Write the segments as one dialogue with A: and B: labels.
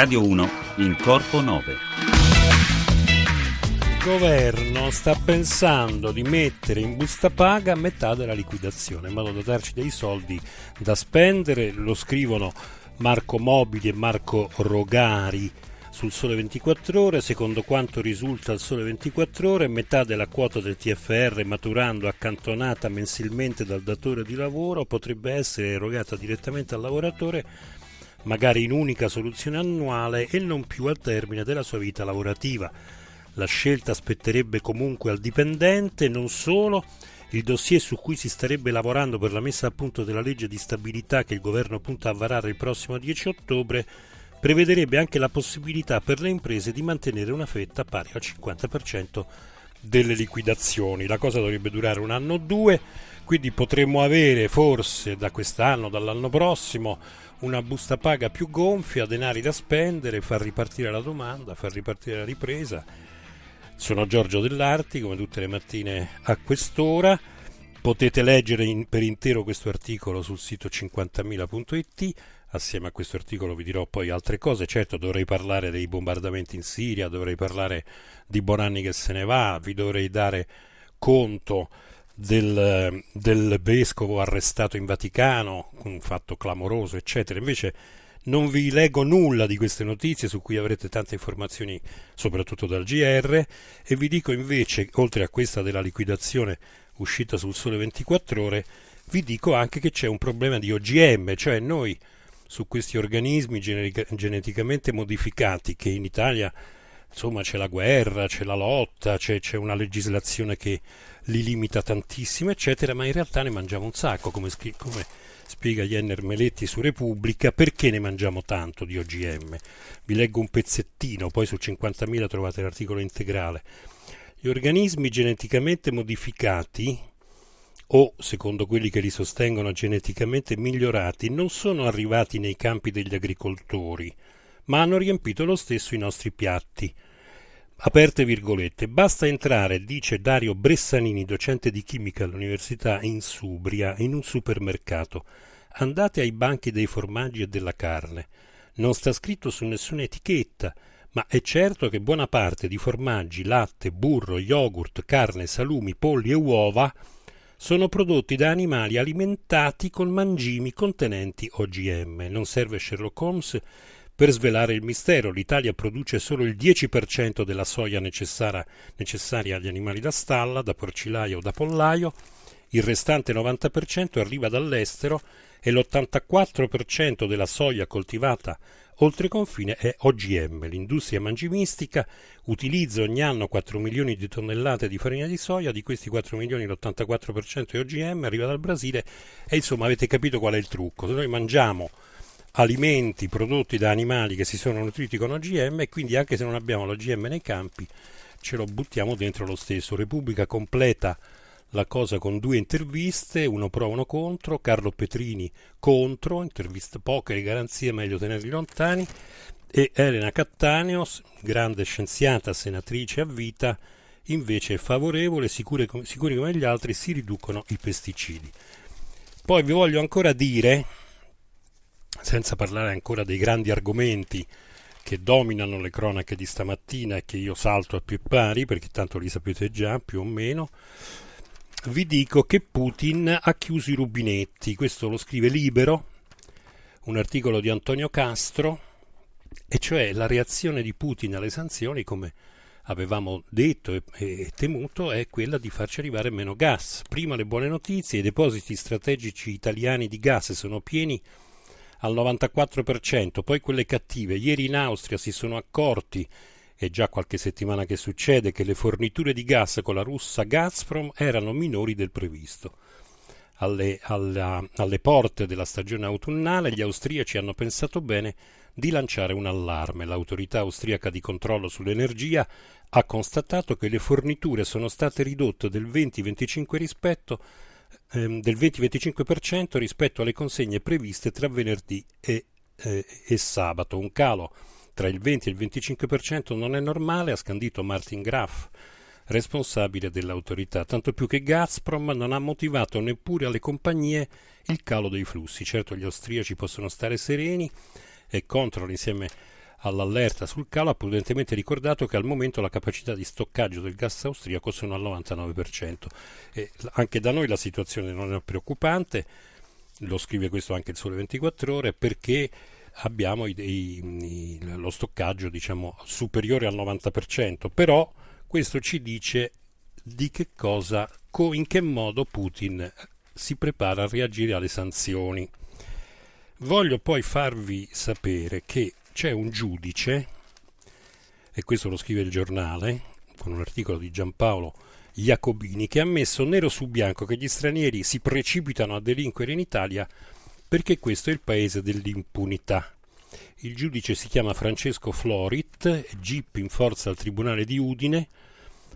A: Radio 1 in Corpo 9.
B: Il governo sta pensando di mettere in busta paga metà della liquidazione in modo da darci dei soldi da spendere, lo scrivono Marco Mobili e Marco Rogari sul Sole 24 Ore, secondo quanto risulta al Sole 24 Ore, metà della quota del TFR maturando accantonata mensilmente dal datore di lavoro potrebbe essere erogata direttamente al lavoratore, magari in unica soluzione annuale e non più al termine della sua vita lavorativa. La scelta spetterebbe comunque al dipendente, non solo, il dossier su cui si starebbe lavorando per la messa a punto della legge di stabilità che il governo punta a varare il prossimo 10 ottobre prevederebbe anche la possibilità per le imprese di mantenere una fetta pari al 50% delle liquidazioni. La cosa dovrebbe durare un anno o due, quindi potremmo avere forse da quest'anno, dall'anno prossimo, una busta paga più gonfia, denari da spendere, far ripartire la domanda, far ripartire la ripresa. Sono Giorgio Dell'Arti, come tutte le mattine a quest'ora. Potete leggere in, per intero questo articolo sul sito 50.000.it assieme a questo articolo vi dirò poi altre cose, certo dovrei parlare dei bombardamenti in Siria, dovrei parlare di Bonanni che se ne va, vi dovrei dare conto del, del vescovo arrestato in Vaticano, un fatto clamoroso, eccetera. Invece non vi leggo nulla di queste notizie su cui avrete tante informazioni, soprattutto dal GR, e vi dico invece, oltre a questa della liquidazione uscita sul Sole 24 ore, vi dico anche che c'è un problema di OGM, cioè noi su questi organismi geneticamente modificati che in Italia insomma c'è la guerra, c'è la lotta, c'è, c'è, una legislazione che li limita tantissimo, eccetera, ma in realtà ne mangiamo un sacco, come, come spiega Jenner Meletti su Repubblica, perché ne mangiamo tanto di OGM? Vi leggo un pezzettino, poi su 50.000 trovate l'articolo integrale. Gli organismi geneticamente modificati, o, secondo quelli che li sostengono, geneticamente migliorati, non sono arrivati nei campi degli agricoltori, ma hanno riempito lo stesso i nostri piatti. Aperte virgolette, basta entrare, dice Dario Bressanini, docente di chimica all'Università in Subria, in un supermercato. Andate ai banchi dei formaggi e della carne. Non sta scritto su nessuna etichetta, ma è certo che buona parte di formaggi, latte, burro, yogurt, carne, salumi, polli e uova sono prodotti da animali alimentati con mangimi contenenti OGM. Non serve Sherlock Holmes per svelare il mistero. L'Italia produce solo il 10% della soia necessaria, agli animali da stalla, da porcilaio o da pollaio. Il restante 90% arriva dall'estero e l'84% della soia coltivata oltre confine è OGM. L'industria mangimistica utilizza ogni anno 4 milioni di tonnellate di farina di soia, di questi 4 milioni l'84% è OGM, arriva dal Brasile e insomma avete capito qual è il trucco. Se noi mangiamo alimenti prodotti da animali che si sono nutriti con OGM e quindi anche se non abbiamo l'OGM nei campi ce lo buttiamo dentro lo stesso. Repubblica completa la cosa con due interviste, uno pro, uno contro, Carlo Petrini contro, interviste poche, le garanzie meglio tenerli lontani, e Elena Cattaneo, grande scienziata, senatrice a vita, invece è favorevole, sicuri, sicuri come gli altri, si riducono i pesticidi. Poi vi voglio ancora dire, senza parlare ancora dei grandi argomenti che dominano le cronache di stamattina e che io salto a più pari, perché tanto li sapete già più o meno, vi dico che Putin ha chiuso i rubinetti, questo lo scrive Libero, un articolo di Antonio Castro, e cioè la reazione di Putin alle sanzioni, come avevamo detto e, temuto, è quella di farci arrivare meno gas. Prima le buone notizie, i depositi strategici italiani di gas sono pieni al 94%, poi quelle cattive. Ieri in Austria si sono accorti è già qualche settimana che succede che le forniture di gas con la russa Gazprom erano minori del previsto. Alle, alla, alle porte della stagione autunnale gli austriaci hanno pensato bene di lanciare un allarme. L'autorità austriaca di controllo sull'energia ha constatato che le forniture sono state ridotte del 20-25% rispetto, ehm, del 20-25% rispetto alle consegne previste tra venerdì e, eh, e sabato, un calo tra il 20 e il 25% non è normale, ha scandito Martin Graf, responsabile dell'autorità, tanto più che Gazprom non ha motivato neppure alle compagnie il calo dei flussi. Certo gli austriaci possono stare sereni e controllano insieme all'allerta sul calo ha prudentemente ricordato che al momento la capacità di stoccaggio del gas austriaco sono al 99%. E anche da noi la situazione non è preoccupante, lo scrive questo anche il Sole 24 Ore, perché abbiamo i, i, lo stoccaggio diciamo, superiore al 90%, però questo ci dice di che cosa, in che modo Putin si prepara a reagire alle sanzioni. Voglio poi farvi sapere che c'è un giudice, e questo lo scrive il giornale, con un articolo di Giampaolo Jacobini, che ha messo nero su bianco che gli stranieri si precipitano a delinquere in Italia perché questo è il paese dell'impunità. Il giudice si chiama Francesco Florit, GIP in forza al Tribunale di Udine,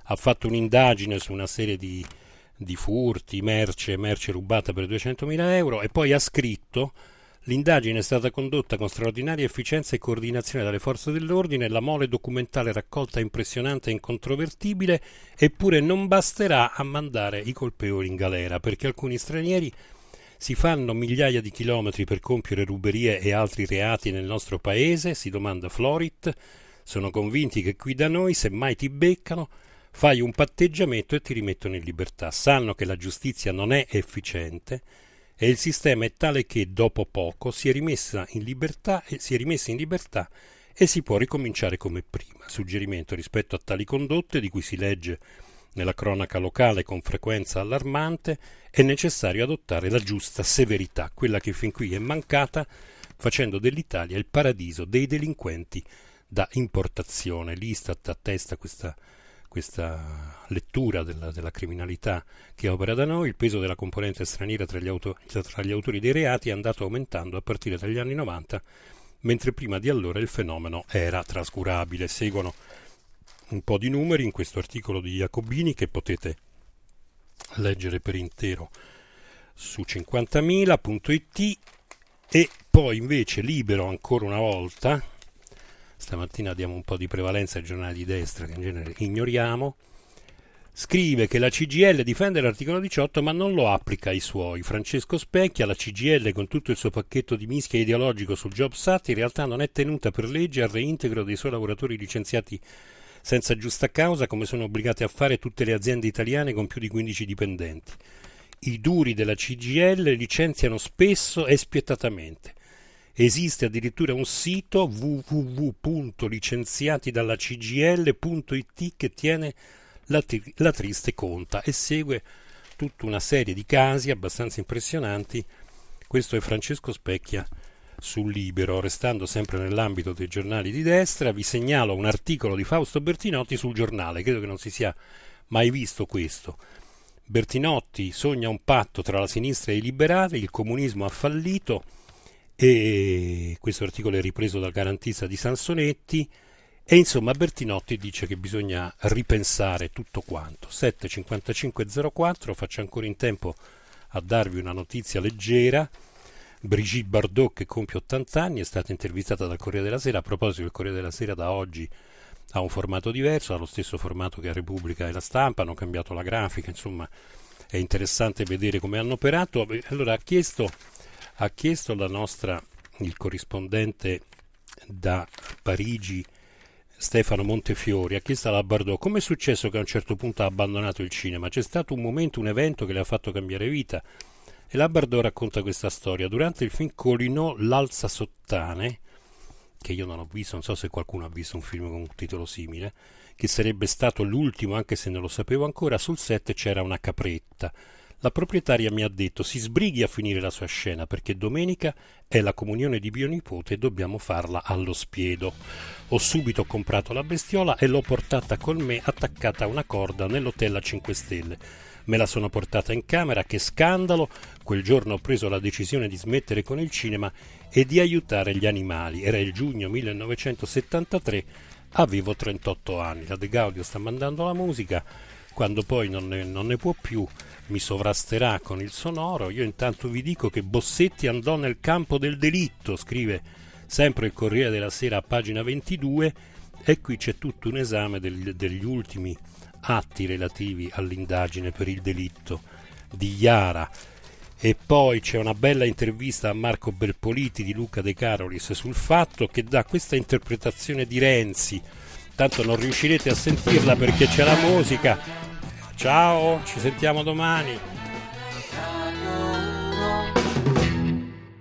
B: ha fatto un'indagine su una serie di, di furti, merce, merce rubata per 200.000 euro e poi ha scritto L'indagine è stata condotta con straordinaria efficienza e coordinazione dalle forze dell'ordine, la mole documentale raccolta impressionante e incontrovertibile, eppure non basterà a mandare i colpevoli in galera, perché alcuni stranieri si fanno migliaia di chilometri per compiere ruberie e altri reati nel nostro paese, si domanda Florit, sono convinti che qui da noi, se mai ti beccano, fai un patteggiamento e ti rimettono in libertà. Sanno che la giustizia non è efficiente e il sistema è tale che dopo poco si è rimessa in libertà e si è rimessa in libertà e si può ricominciare come prima. Suggerimento rispetto a tali condotte di cui si legge nella cronaca locale con frequenza allarmante, è necessario adottare la giusta severità, quella che fin qui è mancata, facendo dell'Italia il paradiso dei delinquenti da importazione. L'Istat attesta questa questa lettura della, della, criminalità che opera da noi, il peso della componente straniera tra gli, auto, tra gli autori dei reati è andato aumentando a partire dagli anni 90, mentre prima di allora il fenomeno era trascurabile. Seguono un po' di numeri in questo articolo di Jacobini che potete leggere per intero su 50.000.it e poi invece libero ancora una volta stamattina diamo un po' di prevalenza ai giornali di destra che in genere ignoriamo, scrive che la CGL difende l'articolo 18 ma non lo applica ai suoi. Francesco Specchia, la CGL con tutto il suo pacchetto di mischia ideologico sul Jobs Act in realtà non è tenuta per legge al reintegro dei suoi lavoratori licenziati senza giusta causa come sono obbligate a fare tutte le aziende italiane con più di 15 dipendenti. I duri della CGL licenziano spesso e spietatamente Esiste addirittura un sito www.licenziatidallacgl.it che tiene la, tri- la triste conta e segue tutta una serie di casi abbastanza impressionanti. Questo è Francesco Specchia sul Libero. Restando sempre nell'ambito dei giornali di destra, vi segnalo un articolo di Fausto Bertinotti sul giornale. Credo che non si sia mai visto questo. Bertinotti sogna un patto tra la sinistra e i liberali, il comunismo ha fallito e questo articolo è ripreso dal garantista di Sansonetti e insomma Bertinotti dice che bisogna ripensare tutto quanto. 7.55.04 faccio ancora in tempo a darvi una notizia leggera. Brigitte Bardot che compie 80 anni è stata intervistata dal Corriere della Sera. A proposito il Corriere della Sera da oggi ha un formato diverso ha lo stesso formato che a Repubblica e la Stampa hanno cambiato la grafica insomma è interessante vedere come hanno operato. Allora ha chiesto ha chiesto la nostra, il corrispondente da Parigi, Stefano Montefiori, ha chiesto alla Bardot come è successo che a un certo punto ha abbandonato il cinema. C'è stato un momento, un evento che le ha fatto cambiare vita. E la Bardot racconta questa storia. Durante il film Colinò l'Alza Sottane, che io non ho visto, non so se qualcuno ha visto un film con un titolo simile, che sarebbe stato l'ultimo anche se non lo sapevo ancora, sul set c'era una capretta la proprietaria mi ha detto si sbrighi a finire la sua scena perché domenica è la comunione di mio nipote e dobbiamo farla allo spiedo. Ho subito comprato la bestiola e l'ho portata con me attaccata a una corda nell'hotel a 5 stelle. Me la sono portata in camera, che scandalo! Quel giorno ho preso la decisione di smettere con il cinema e di aiutare gli animali. Era il giugno 1973, avevo 38 anni. La De Gaudio sta mandando la musica, quando poi non ne, non ne può più mi sovrasterà con il sonoro. Io intanto vi dico che Bossetti andò nel campo del delitto, scrive sempre il Corriere della Sera a pagina 22 e qui c'è tutto un esame del, degli ultimi atti relativi all'indagine per il delitto di Iara. e poi c'è una bella intervista a Marco Belpoliti di Luca De Carolis sul fatto che da questa interpretazione di Renzi, tanto non riuscirete a sentirla perché c'è la musica. Ciao, ci sentiamo domani.